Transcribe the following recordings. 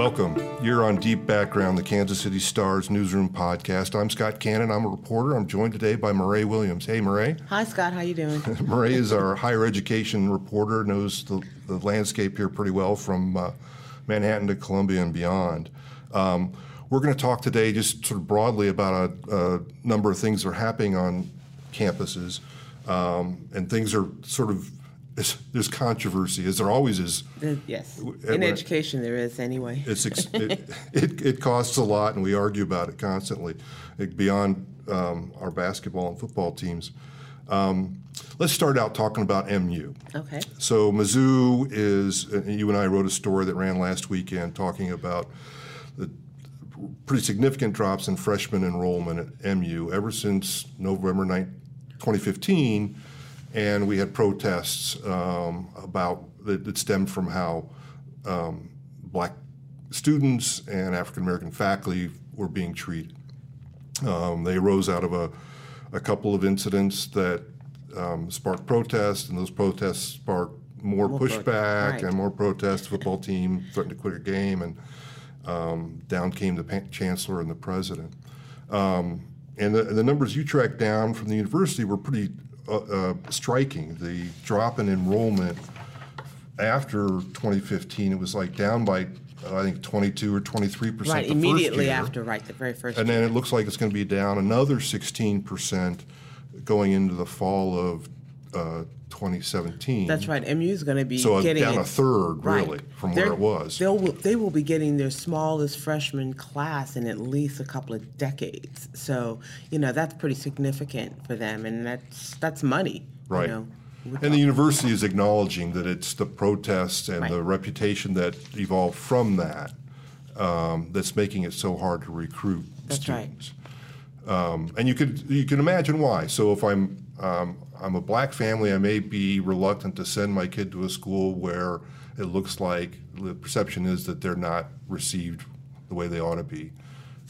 Welcome. You're on Deep Background, the Kansas City Stars newsroom podcast. I'm Scott Canon. I'm a reporter. I'm joined today by Murray Williams. Hey, Murray. Hi, Scott. How you doing? Murray is our higher education reporter. Knows the, the landscape here pretty well from uh, Manhattan to Columbia and beyond. Um, we're going to talk today just sort of broadly about a, a number of things that are happening on campuses, um, and things are sort of there's controversy, as there always is. Yes, in education there is anyway. It's it, it, it, costs a lot, and we argue about it constantly, beyond um, our basketball and football teams. Um, let's start out talking about MU. Okay. So Mizzou is, you and I wrote a story that ran last weekend talking about the pretty significant drops in freshman enrollment at MU ever since November 9, 2015 and we had protests um, about that, stemmed from how um, black students and African American faculty were being treated. Um, they arose out of a, a couple of incidents that um, sparked protests, and those protests sparked more, more pushback right. and more protests. The football team threatened to quit a game, and um, down came the chancellor and the president. Um, and the, the numbers you tracked down from the university were pretty uh, uh, striking. The drop in enrollment after 2015, it was like down by uh, I think 22 or 23 percent. Right, immediately after, right, the very first. And year. then it looks like it's going to be down another 16 percent going into the fall of uh, 2017. That's right. MU is going to be so getting down a third, really, right. from They're, where it was. They'll they will be getting their smallest freshman class in at least a couple of decades. So you know that's pretty significant for them, and that's that's money. Right. You know, and the university is acknowledging that it's the protests and right. the reputation that evolved from that um, that's making it so hard to recruit that's students. Right. Um, and you could you can imagine why. So if I'm um, I'm a black family. I may be reluctant to send my kid to a school where it looks like the perception is that they're not received the way they ought to be.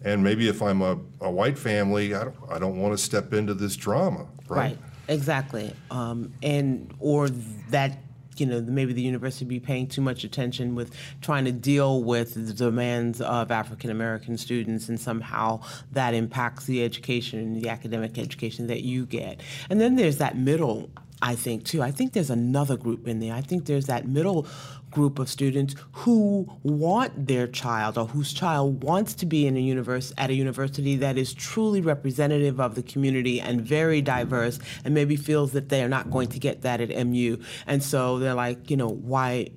And maybe if I'm a, a white family, I don't, I don't want to step into this drama, right? Right, exactly. Um, and or that you know, maybe the university be paying too much attention with trying to deal with the demands of African American students, and somehow that impacts the education, the academic education that you get. And then there's that middle I think too. I think there's another group in there. I think there's that middle group of students who want their child or whose child wants to be in a universe at a university that is truly representative of the community and very diverse and maybe feels that they are not going to get that at MU. And so they're like, you know, why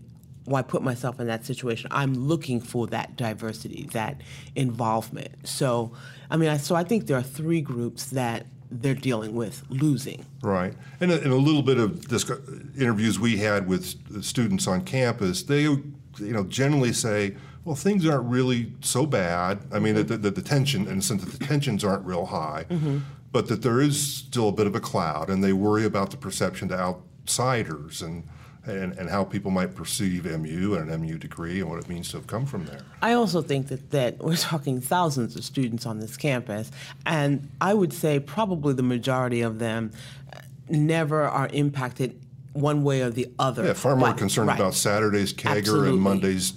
why put myself in that situation? I'm looking for that diversity, that involvement. So, I mean, I, so I think there are three groups that they're dealing with losing. Right. And a, and a little bit of this interviews we had with students on campus, they you know generally say, well, things aren't really so bad. I mean, mm-hmm. the, the, tension, in the sense that the tensions aren't real high, mm-hmm. but that there is still a bit of a cloud, and they worry about the perception to outsiders and and, and how people might perceive MU and an MU degree and what it means to have come from there. I also think that, that we're talking thousands of students on this campus, and I would say probably the majority of them uh, never are impacted one way or the other. Yeah, far more but, concerned right. about Saturday's kegger Absolutely. and Monday's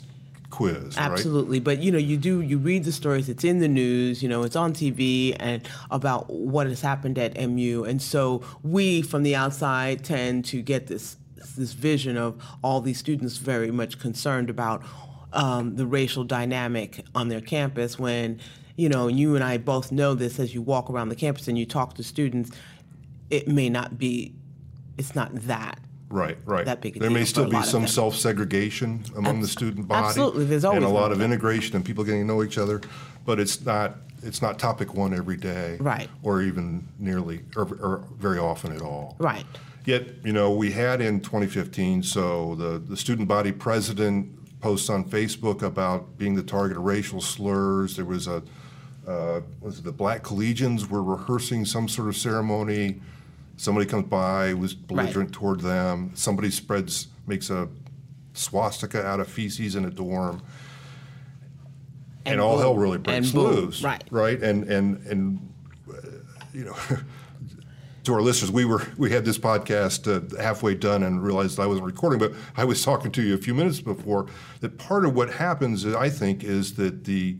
quiz absolutely right? but you know you do you read the stories it's in the news you know it's on tv and about what has happened at mu and so we from the outside tend to get this this vision of all these students very much concerned about um, the racial dynamic on their campus when you know you and I both know this as you walk around the campus and you talk to students it may not be it's not that Right, right. That big there may still be some self-segregation among the student body, absolutely. There's always and a lot of integration and people getting to know each other, but it's not it's not topic one every day, right? Or even nearly, or, or very often at all, right? Yet, you know, we had in 2015, so the, the student body president posts on Facebook about being the target of racial slurs. There was a, uh, was it the black collegians were rehearsing some sort of ceremony. Somebody comes by, was belligerent right. toward them. Somebody spreads, makes a swastika out of feces in a dorm. And, and all boom. hell really breaks loose, right? Right, and and and uh, you know, to our listeners, we were we had this podcast uh, halfway done and realized I wasn't recording, but I was talking to you a few minutes before. That part of what happens, I think, is that the,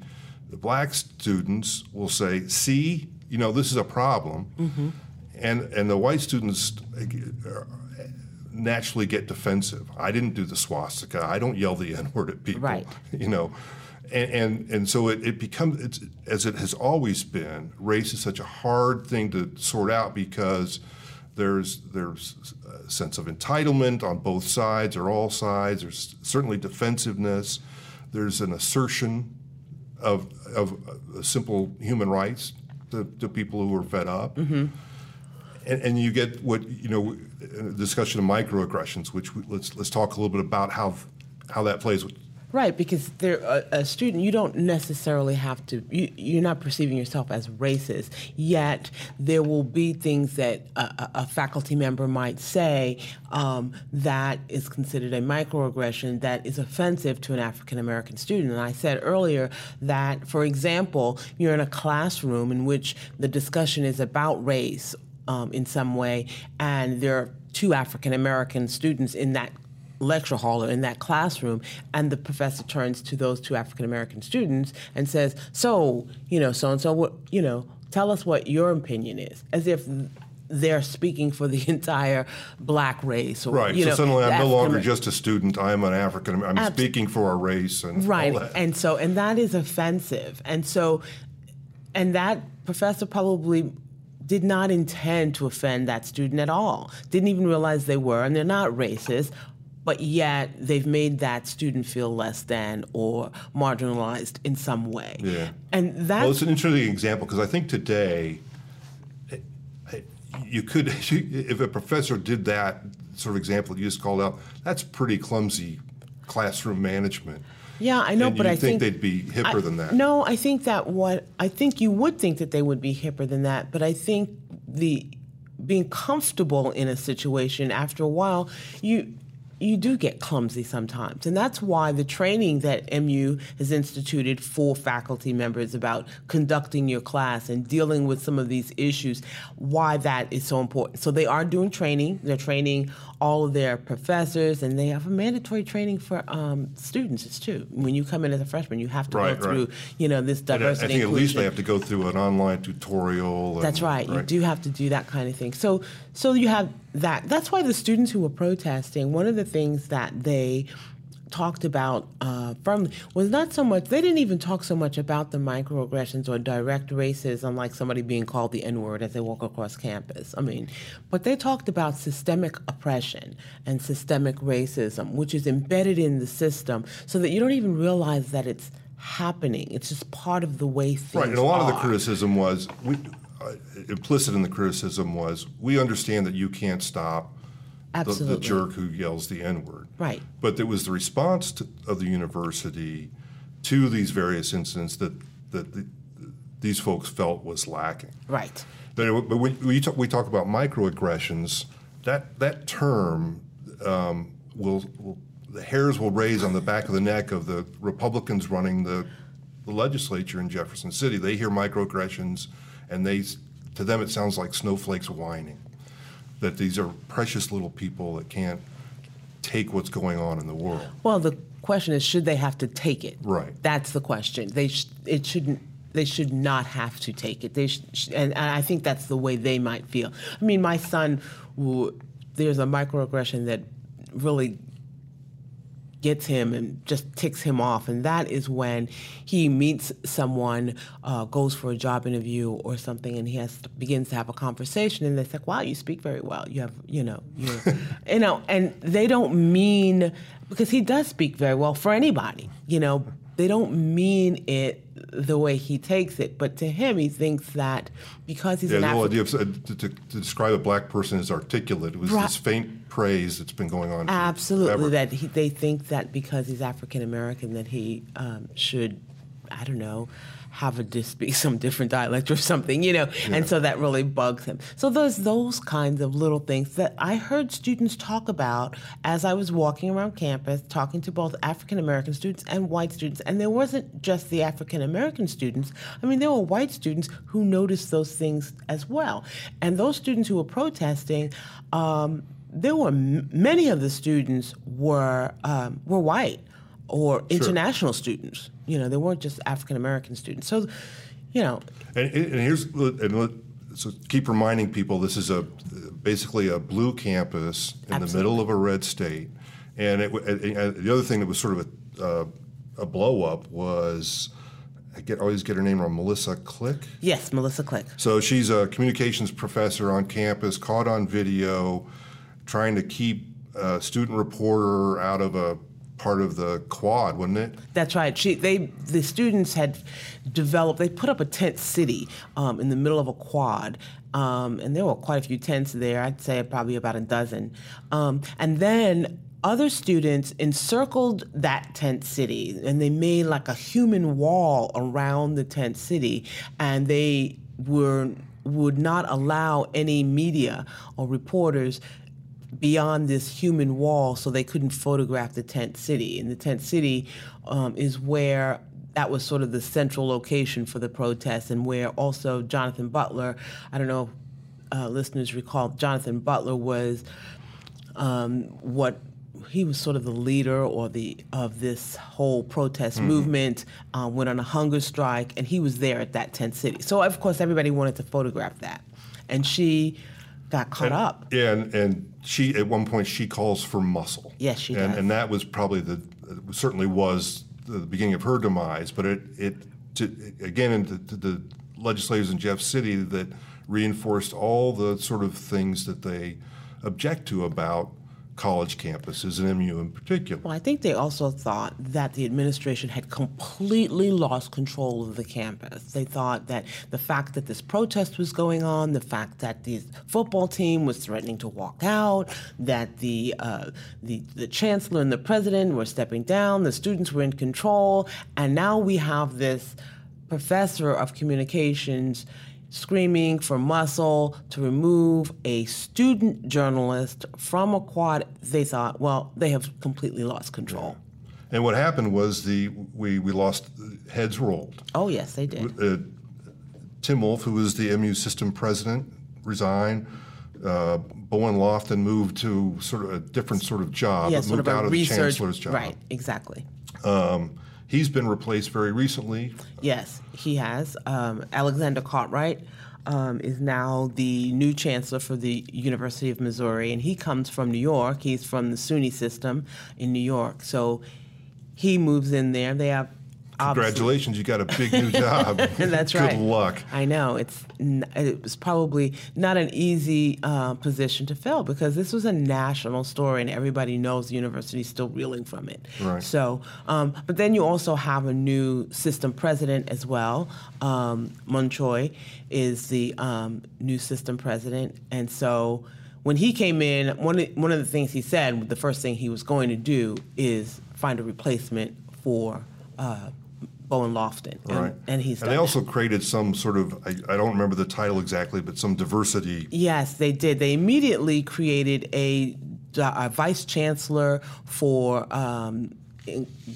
the black students will say, "See, you know, this is a problem," mm-hmm. and and the white students uh, naturally get defensive. I didn't do the swastika. I don't yell the N word at people. Right. You know. And, and, and so it, it becomes it's, as it has always been. Race is such a hard thing to sort out because there's there's a sense of entitlement on both sides or all sides. There's certainly defensiveness. There's an assertion of of uh, simple human rights to, to people who are fed up. Mm-hmm. And, and, you get what you know, discussion of microaggressions, which we, let's let's talk a little bit about how how that plays. Right, because they're a, a, student, you don't necessarily have to. You, you're not perceiving yourself as racist. Yet there will be things that a, a faculty member might say um, that is considered a microaggression that is offensive to an African American student. And I said earlier that, for example, you're in a classroom in which the discussion is about race um, in some way, and there are two African American students in that lecture hall or in that classroom, and the professor turns to those two African American students and says, "So, you know, so and so, what, you know, tell us what your opinion is," as if they're speaking for the entire black race. Or, right. So know, suddenly I'm no longer just a student. I'm an African. I'm Abs- speaking for a race and right. And so, and that is offensive. And so, and that professor probably did not intend to offend that student at all. Didn't even realize they were, and they're not racist. But yet they've made that student feel less than or marginalized in some way. Yeah. And that's well, it's an interesting example because I think today you could, if a professor did that sort of example that you just called out, that's pretty clumsy classroom management. Yeah, I know, but I think, think they'd be hipper I, than that. No, I think that what I think you would think that they would be hipper than that, but I think the being comfortable in a situation after a while, you you do get clumsy sometimes. And that's why the training that MU has instituted for faculty members about conducting your class and dealing with some of these issues, why that is so important. So they are doing training. They're training all of their professors, and they have a mandatory training for um, students too. When you come in as a freshman, you have to right, go through, right. you know, this diversity. And I think inclusion. at least they have to go through an online tutorial. And, That's right. right. You do have to do that kind of thing. So, so you have that. That's why the students who were protesting, one of the things that they talked about uh, from was not so much they didn't even talk so much about the microaggressions or direct racism like somebody being called the n-word as they walk across campus i mean but they talked about systemic oppression and systemic racism which is embedded in the system so that you don't even realize that it's happening it's just part of the way things right and a lot are. of the criticism was we, implicit in the criticism was we understand that you can't stop the, the, jerk who yells the N word. Right. But it was the response to, of the university to these various incidents that, that the, these folks felt was lacking. Right. But, but when we talk, we talk about microaggressions, that, that term um, will, will, the hairs will raise on the back of the neck of the Republicans running the, the legislature in Jefferson City. They hear microaggressions, and they, to them it sounds like snowflakes whining that these are precious little people that can't take what's going on in the world. Well, the question is, should they have to take it? Right. That's the question. They sh- it shouldn't. They should not have to take it. They sh- and, and I think that's the way they might feel. I mean, my son, who, there's a microaggression that really gets him and just ticks him off. And that is when he meets someone, uh, goes for a job interview or something, and he has to, begins to have a conversation, and they say, "Wow, you speak very well. You have, you know, you, you know," and they don't mean because he does speak very well for anybody, you know. They don't mean it the way he takes it, but to him, he thinks that because he's yeah, an the whole idea of, uh, to, to, to describe a black person as articulate it was Right. this faint praise that's been going on. Absolutely, forever. that he, they think that because he's African American that he um, should I don't know, Harvard speak some different dialect or something, you know, yeah. and so that really bugs him. So there's those kinds of little things that I heard students talk about as I was walking around campus, talking to both African American students and white students. And there wasn't just the African American students. I mean, there were white students who noticed those things as well. And those students who were protesting, um, there were m- many of the students were um, were white or international sure. students. You know, they weren't just African American students. So, you know. And, and here's and so keep reminding people this is a basically a blue campus in absolutely. the middle of a red state, and, it, and the other thing that was sort of a, uh, a blow up was. I get always get her name wrong. Melissa Click. Yes, Melissa Click. So she's a communications professor on campus, caught on video, trying to keep a student reporter out of a part of the quad, wasn't it? That's right. She, they, the students had developed. They put up a tent city um, in the middle of a quad, um, and there were quite a few tents there. I'd say probably about a dozen. Um, and then other students encircled that tent city, and they made like a human wall around the tent city, and they were would not allow any media or reporters beyond this human wall so they couldn't photograph the tent city. And the tent city um, is where that was sort of the central location for the protests and where also Jonathan Butler, I don't know if uh, listeners recall, Jonathan Butler was um, what he was sort of the leader or the of this whole protest mm-hmm. movement. Uh, went on a hunger strike, and he was there at that tent city. So of course, everybody wanted to photograph that, and she got caught and, up. Yeah, and, and she at one point she calls for muscle. Yes, she and, does. And that was probably the certainly was the beginning of her demise. But it it to, again into the legislators in Jeff City that reinforced all the sort of things that they object to about college campuses and MU in particular. Well, I think they also thought that the administration had completely lost control of the campus. They thought that the fact that this protest was going on, the fact that the football team was threatening to walk out, that the uh, the, the chancellor and the president were stepping down, the students were in control, and now we have this professor of communications screaming for muscle to remove a student journalist from a quad, they thought, well, they have completely lost control. And what happened was the we, we lost heads rolled. Oh yes, they did. Uh, Tim Wolfe, who was the MU system president, resigned. Uh, Bowen Loftin moved to sort of a different sort of job, yes, moved out of research, the chancellor's job. Right, exactly. Um, He's been replaced very recently. Yes, he has. Um, Alexander Cartwright um, is now the new chancellor for the University of Missouri, and he comes from New York. He's from the SUNY system in New York. So he moves in there. They have Congratulations, you got a big new job. That's Good right. Good luck. I know it's it was probably not an easy uh, position to fill because this was a national story and everybody knows the university is still reeling from it. Right. So, um, but then you also have a new system president as well. Um, Mun Choi is the um, new system president, and so when he came in, one of, one of the things he said, the first thing he was going to do is find a replacement for. Uh, Bowen Loftin. And, right. and he's and they also created some sort of I, I, don't remember the title exactly, but some diversity. Yes, they did. They immediately created a, a vice chancellor for. Um,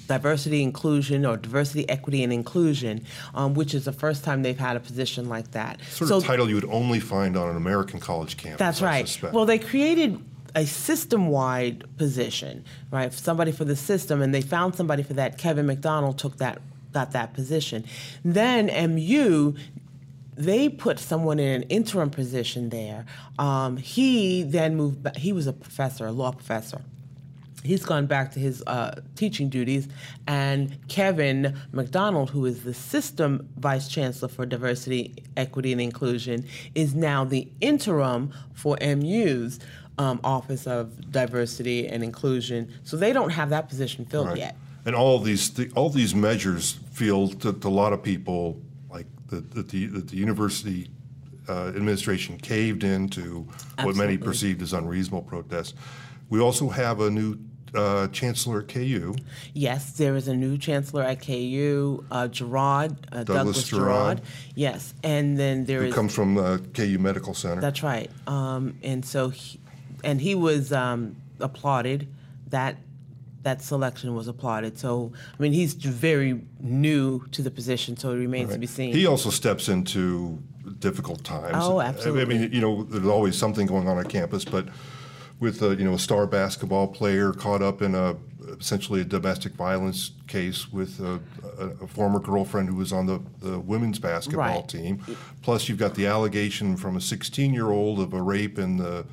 diversity inclusion or diversity equity and inclusion um, which is the first time they've had a position like that sort so, of title you would only find on an american college campus that's right well they created a system-wide position, right? Somebody for the system, and they found somebody for that. Kevin McDonald took that got that position. Then MU they put someone in an interim position there. Um, he then moved back. He was a professor, a law professor. He's gone back to his uh, teaching duties. And Kevin McDonald, who is the system vice chancellor for diversity, equity, and inclusion, is now the interim for MU's um, Office of Diversity and Inclusion. So they don't have that position filled right. yet and all these th- all these measures feel to, to, a lot of people like that the, the, the, university uh, administration caved into Absolutely. what many perceived as unreasonable protests. We also have a new uh, chancellor at KU. Yes, there is a new chancellor at KU, uh, Girod, uh, Douglas, Girod. Girod. Yes, and then there Who is comes from uh, KU Medical Center. That's right. Um, and so, he, and he was um, applauded. That that selection was applauded. So, I mean, he's very new to the position, so it remains to be seen. He also steps into difficult times. Oh, absolutely. I mean, you know, there's always something going on on campus, but with a, you know a star basketball player caught up in a essentially a domestic violence case with a, a, a former girlfriend who was on the, the women's basketball Right. team. Plus, you've got the allegation from a 16 year old of a rape in the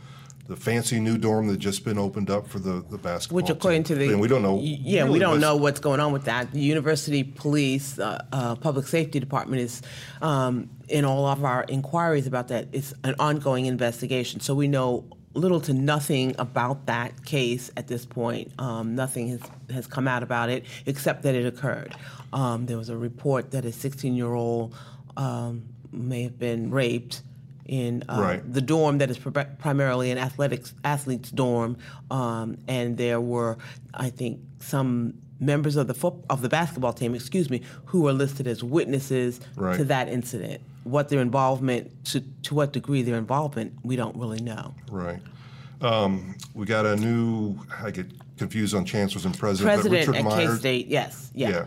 the fancy new dorm that just been opened up for the, the basketball which, according team. to the and we don't know. yeah, we don't know what's going on with that. The university police, uh, uh, public safety department is um, in all of our inquiries about that. It's an ongoing investigation, so we know little to nothing about that case at this point. Um, nothing has has come out about it except that it occurred. Um, there was a report that a 16 year old um, may have been raped in uh, Right. the dorm that is pri- primarily an athletics athletes dorm, um, and there were, I think, some members of the fo- of the basketball team, excuse me, who were listed as witnesses Right. to that incident. What their involvement to to what degree their involvement, we don't really know. Right. Um, we got a new. I get confused on chancellors and president. but President Richard at K State, yes, yeah. Yeah.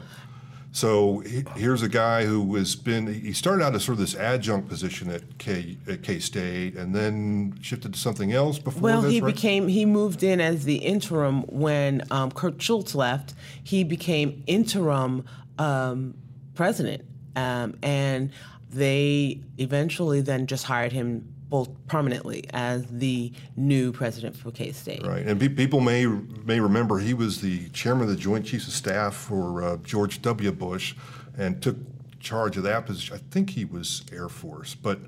So he, here's a guy who has been. He started out as sort of this adjunct position at K at K State, and then shifted to something else before Well, this. he right? became he moved in as the interim when um, Kirk Schulz left. He became interim um, president, um, and they eventually then just hired him both permanently as the new president for K State. Right, and pe- people may may remember he was the chairman of the Joint Chiefs of Staff for uh, George W. Bush, and took charge of that position. I think he was Air Force, but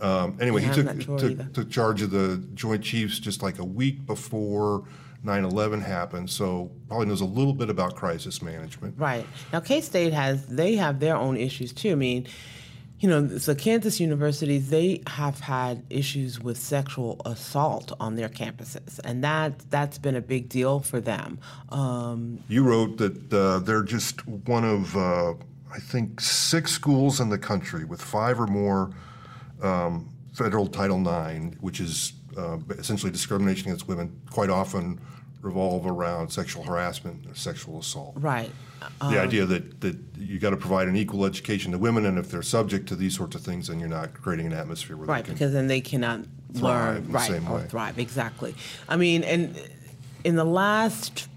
um, anyway, Yeah, he took sure took, took charge of the Joint Chiefs just like a week before 9/11 happened. So probably knows a little bit about crisis management. Right. Now, K State has, they have their own issues too. I mean, you know, so Kansas universities, they have had issues with sexual assault on their campuses, and that, that's been a big deal for them. Um, You wrote that uh, they're just one of, uh, I think, six schools in the country with five or more um, federal Title IX, which is uh, essentially discrimination against women, quite often revolve around sexual harassment or sexual assault. right. the um, idea that, that you got to provide an equal education to women, and if they're subject to these sorts of things, then you're not creating an atmosphere where Right, they can. Right, because then they cannot learn the right same or way. thrive exactly. I mean, and in the last,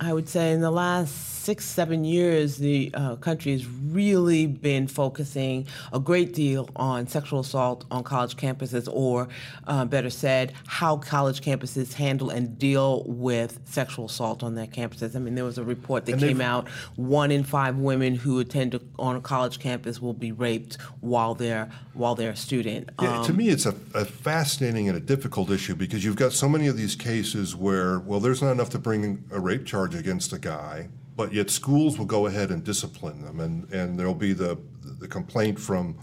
I would say, in the last six seven years, the uh, country has really been focusing a great deal on sexual assault on college campuses, or uh, better said, how college campuses handle and deal with sexual assault on their campuses. I mean, there was a report that And came out: one in five women who attend a, on a college campus will be raped while they're while they're a student. Yeah, to Um, me, it's a, a fascinating and a difficult issue because you've got so many of these cases where, well, there's not enough to bring a rape charge against a guy, but yet schools will go ahead and discipline them, and, and there'll be the the complaint from,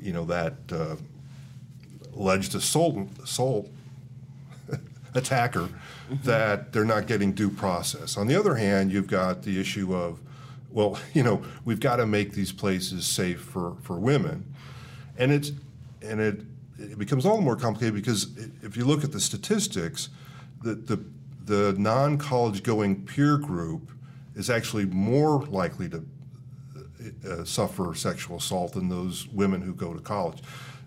you know, that uh, alleged assault assault attacker that they're not getting due process. On the other hand, you've got the issue of, well, you know, we've got to make these places safe for, for women, and it's and it it becomes all the more complicated because if you look at the statistics, the the the non-college going peer group is actually more likely to uh, suffer sexual assault than those women who go to college.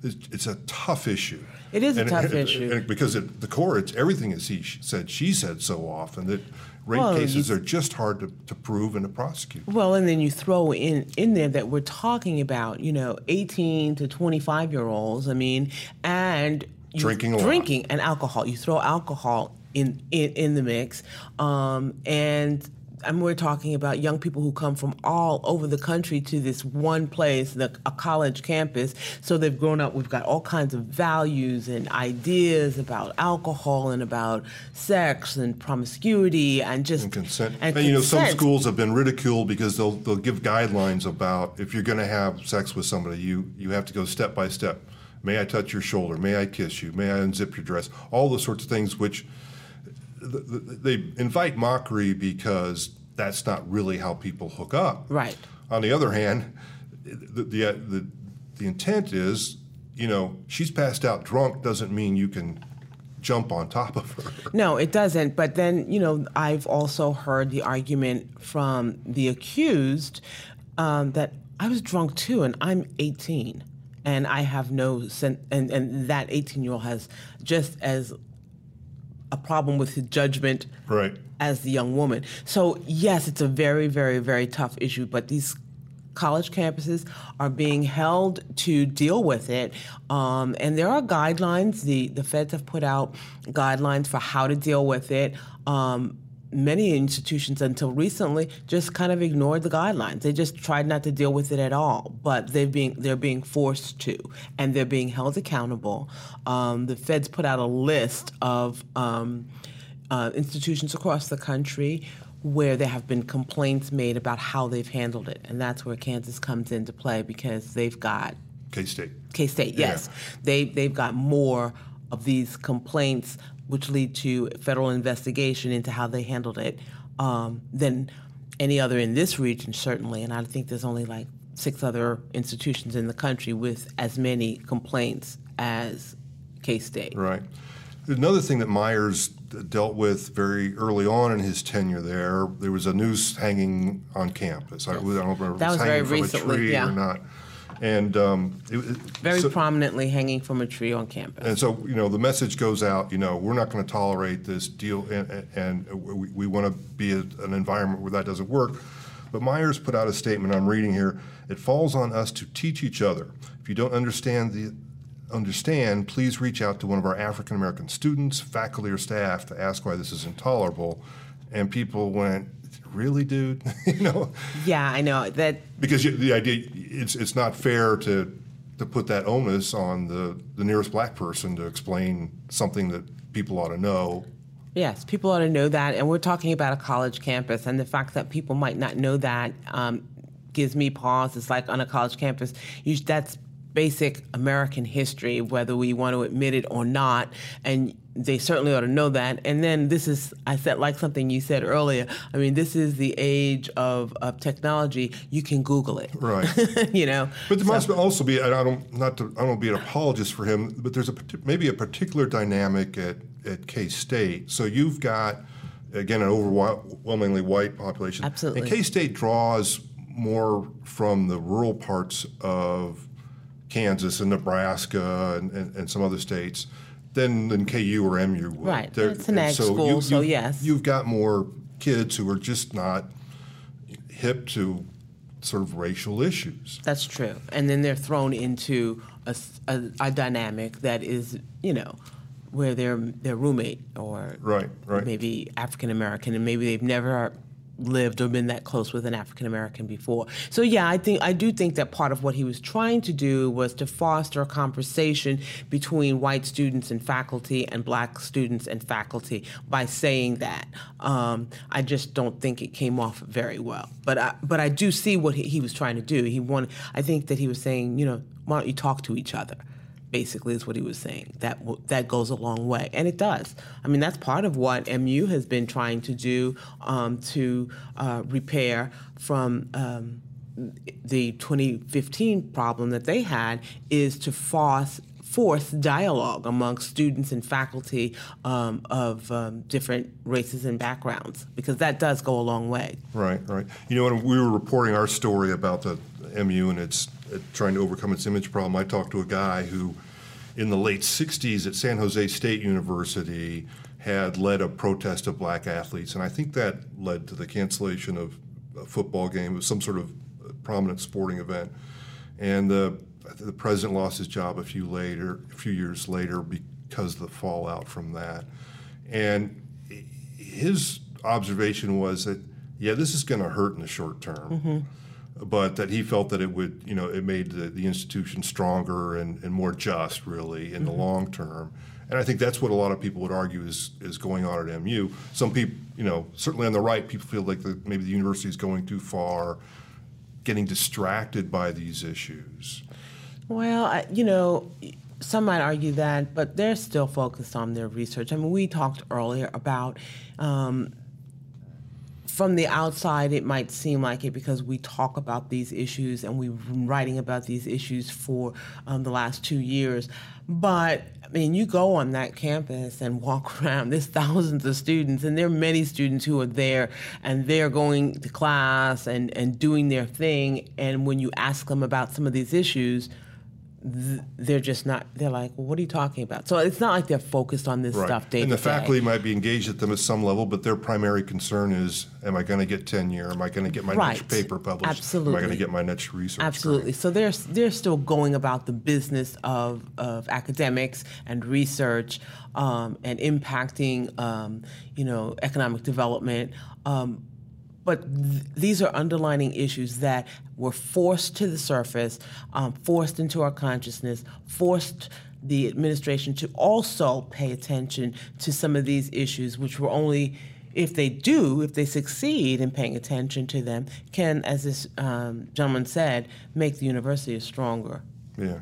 It's, it's a tough issue. It is a tough and- issue. and because at the core, it's everything is he said, she said so often that rape Well, cases you- are just hard to, to prove and to prosecute. Well, and then you throw in in there that we're talking about, you know, 18 to 25 year olds. I mean, and you- Drinking lot. drinking and alcohol. You throw alcohol in in, in the mix, um, and. And we're talking about young people who come from all over the country to this one place, the, a college campus. So they've grown up. We've got all kinds of values and ideas about alcohol and about sex and promiscuity and just And consent. And, And, you know, some schools have been ridiculed because they'll they'll give guidelines about if you're going to have sex with somebody, you you have to go step by step. May I touch your shoulder? May I kiss you? May I unzip your dress? All those sorts of things, which they invite mockery because that's not really how people hook up. Right. On the other hand, the, the, the, the intent is, you know, she's passed out drunk doesn't mean you can jump on top of her. No, it doesn't. But then, you know, I've also heard the argument from the accused um, that I was drunk too, and I'm 18, and I have no sense, and, and that 18 year old has just as a problem with his judgment Right. as the young woman. So, yes, it's a very, very, very tough issue, but these college campuses are being held to deal with it. Um, and there are guidelines. The, the feds have put out guidelines for how to deal with it. Um, many institutions until recently just kind of ignored the guidelines. They just tried not to deal with it at all. But they're being they're being forced to, and they're being held accountable. Um, the feds put out a list of um, uh, institutions across the country where there have been complaints made about how they've handled it, and that's where Kansas comes into play because they've got K State. K State, yes, they they've got more of these complaints, which lead to federal investigation into how they handled it, um, than any other in this region, certainly. And I think there's only like six other institutions in the country with as many complaints as K State. Right. Another thing that Myers dealt with very early on in his tenure there, there was a noose hanging on campus. I, I don't remember if That it was was very hanging from a recently, tree yeah. or not. And um, it, Very so- prominently hanging from a tree on campus. And so, you know, the message goes out, you know, we're not going to tolerate this deal, and, and we, we want to be a, an environment where that doesn't work. But Myers put out a statement I'm reading here. It falls on us to teach each other. If you don't understand the understand, please reach out to one of our African American students, faculty, or staff to ask why this is intolerable. And people went, "Really, dude?" you know, yeah, I know that because you- the idea it's it's not fair to to put that onus on the the nearest black person to explain something that people ought to know. Yes, people ought to know that. And we're talking about a college campus, and the fact that people might not know that um, gives me pause. It's like on a college campus, you, that's basic American history, whether we want to admit it or not. And they certainly ought to know that. And then this is, I said, like something you said earlier. I mean, this is the age of, of technology. You can Google it, Right. you know. But there must also be, and I don't not to, I don't want to be an apologist for him, but there's a maybe a particular dynamic at at K State. So you've got again an overwhelmingly white population. Absolutely. And K State draws more from the rural parts of Kansas and Nebraska and, and, and some other states than, than KU or MU would. Uh, right. They're- It's an ag school, so you've- yes. You've got more kids who are just not hip to sort of racial issues. That's true. And then they're thrown into a a dynamic that is, you know, where their their roommate or Right, right. maybe African American, and maybe they've never lived or been that close with an African American before. So yeah, I think I do think that part of what he was trying to do was to foster a conversation between white students and faculty and black students and faculty by saying that. Um, I just don't think it came off very well. But I, but I do see what he, he was trying to do. He wanted. I think that he was saying, you know, why don't you talk to each other? Basically is what he was saying. That that goes a long way, and it does. I mean, that's part of what MU has been trying to do um, to uh, repair from. Um, the 2015 problem that they had is to force force dialogue among students and faculty um, of um, different races and backgrounds because that does go a long way. Right, right. You know, when we were reporting our story about the MU and its trying to overcome its image problem, I talked to a guy who, in the late '60s at San Jose State University, had led a protest of black athletes, and I think that led to the cancellation of a football game, was some sort of prominent sporting event, and the the president lost his job a few later, a few years later, because of the fallout from that, and his observation was that yeah, this is going to hurt in the short term, mm-hmm. But that he felt that it would, you know, it made the, the institution stronger and, and more just, really, in the long term. And I think that's what a lot of people would argue is is going on at MU. Some people, you know, certainly on the right, people feel like the, maybe the university is going too far, getting distracted by these issues. Well, I, you know, some might argue that, but they're still focused on their research. I mean, we talked earlier about. Um, from the outside, it might seem like it because we talk about these issues and we've been writing about these issues for um, the last two years. But I mean, you go on that campus and walk around, there's thousands of students, and there are many students who are there and they're going to class and, and doing their thing. And when you ask them about some of these issues, th- they're just not, they're like, well, what are you talking about? So it's not like they're focused on this Right. stuff day And the day. faculty might be engaged at them at some level, but their primary concern is, am I going to get tenure? Am I going to get my next paper published? Absolutely. Am I going to get my next research? Absolutely. So they're they're still going about the business of of academics and research um, and impacting um, you know economic development. Um, but th- these are underlining issues that were forced to the surface, um, forced into our consciousness, forced the administration to also pay attention to some of these issues, which were only if they do, if they succeed in paying attention to them, can, as this um, gentleman said, make the university a stronger Yeah,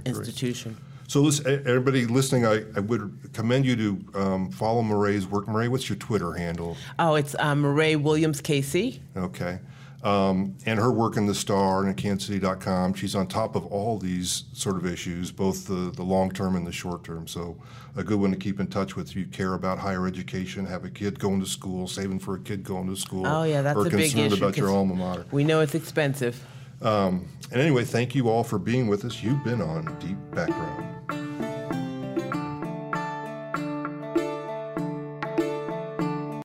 great. So, listen, everybody listening, I, I would commend you to um, follow Murray's work. Murray, what's your Twitter handle? Oh, it's um, Murray Williams Casey. Okay. Um, and her work in the Star and at KansasCity.com. She's on top of all these sort of issues, both the, the long term and the short term. So, a good one to keep in touch with. If you care about higher education, have a kid going to school, saving for a kid going to school, Oh, yeah, that's or a big issue. concerned about your alma mater. We know it's expensive. Um, and anyway, thank you all for being with us. You've been on Deep Background.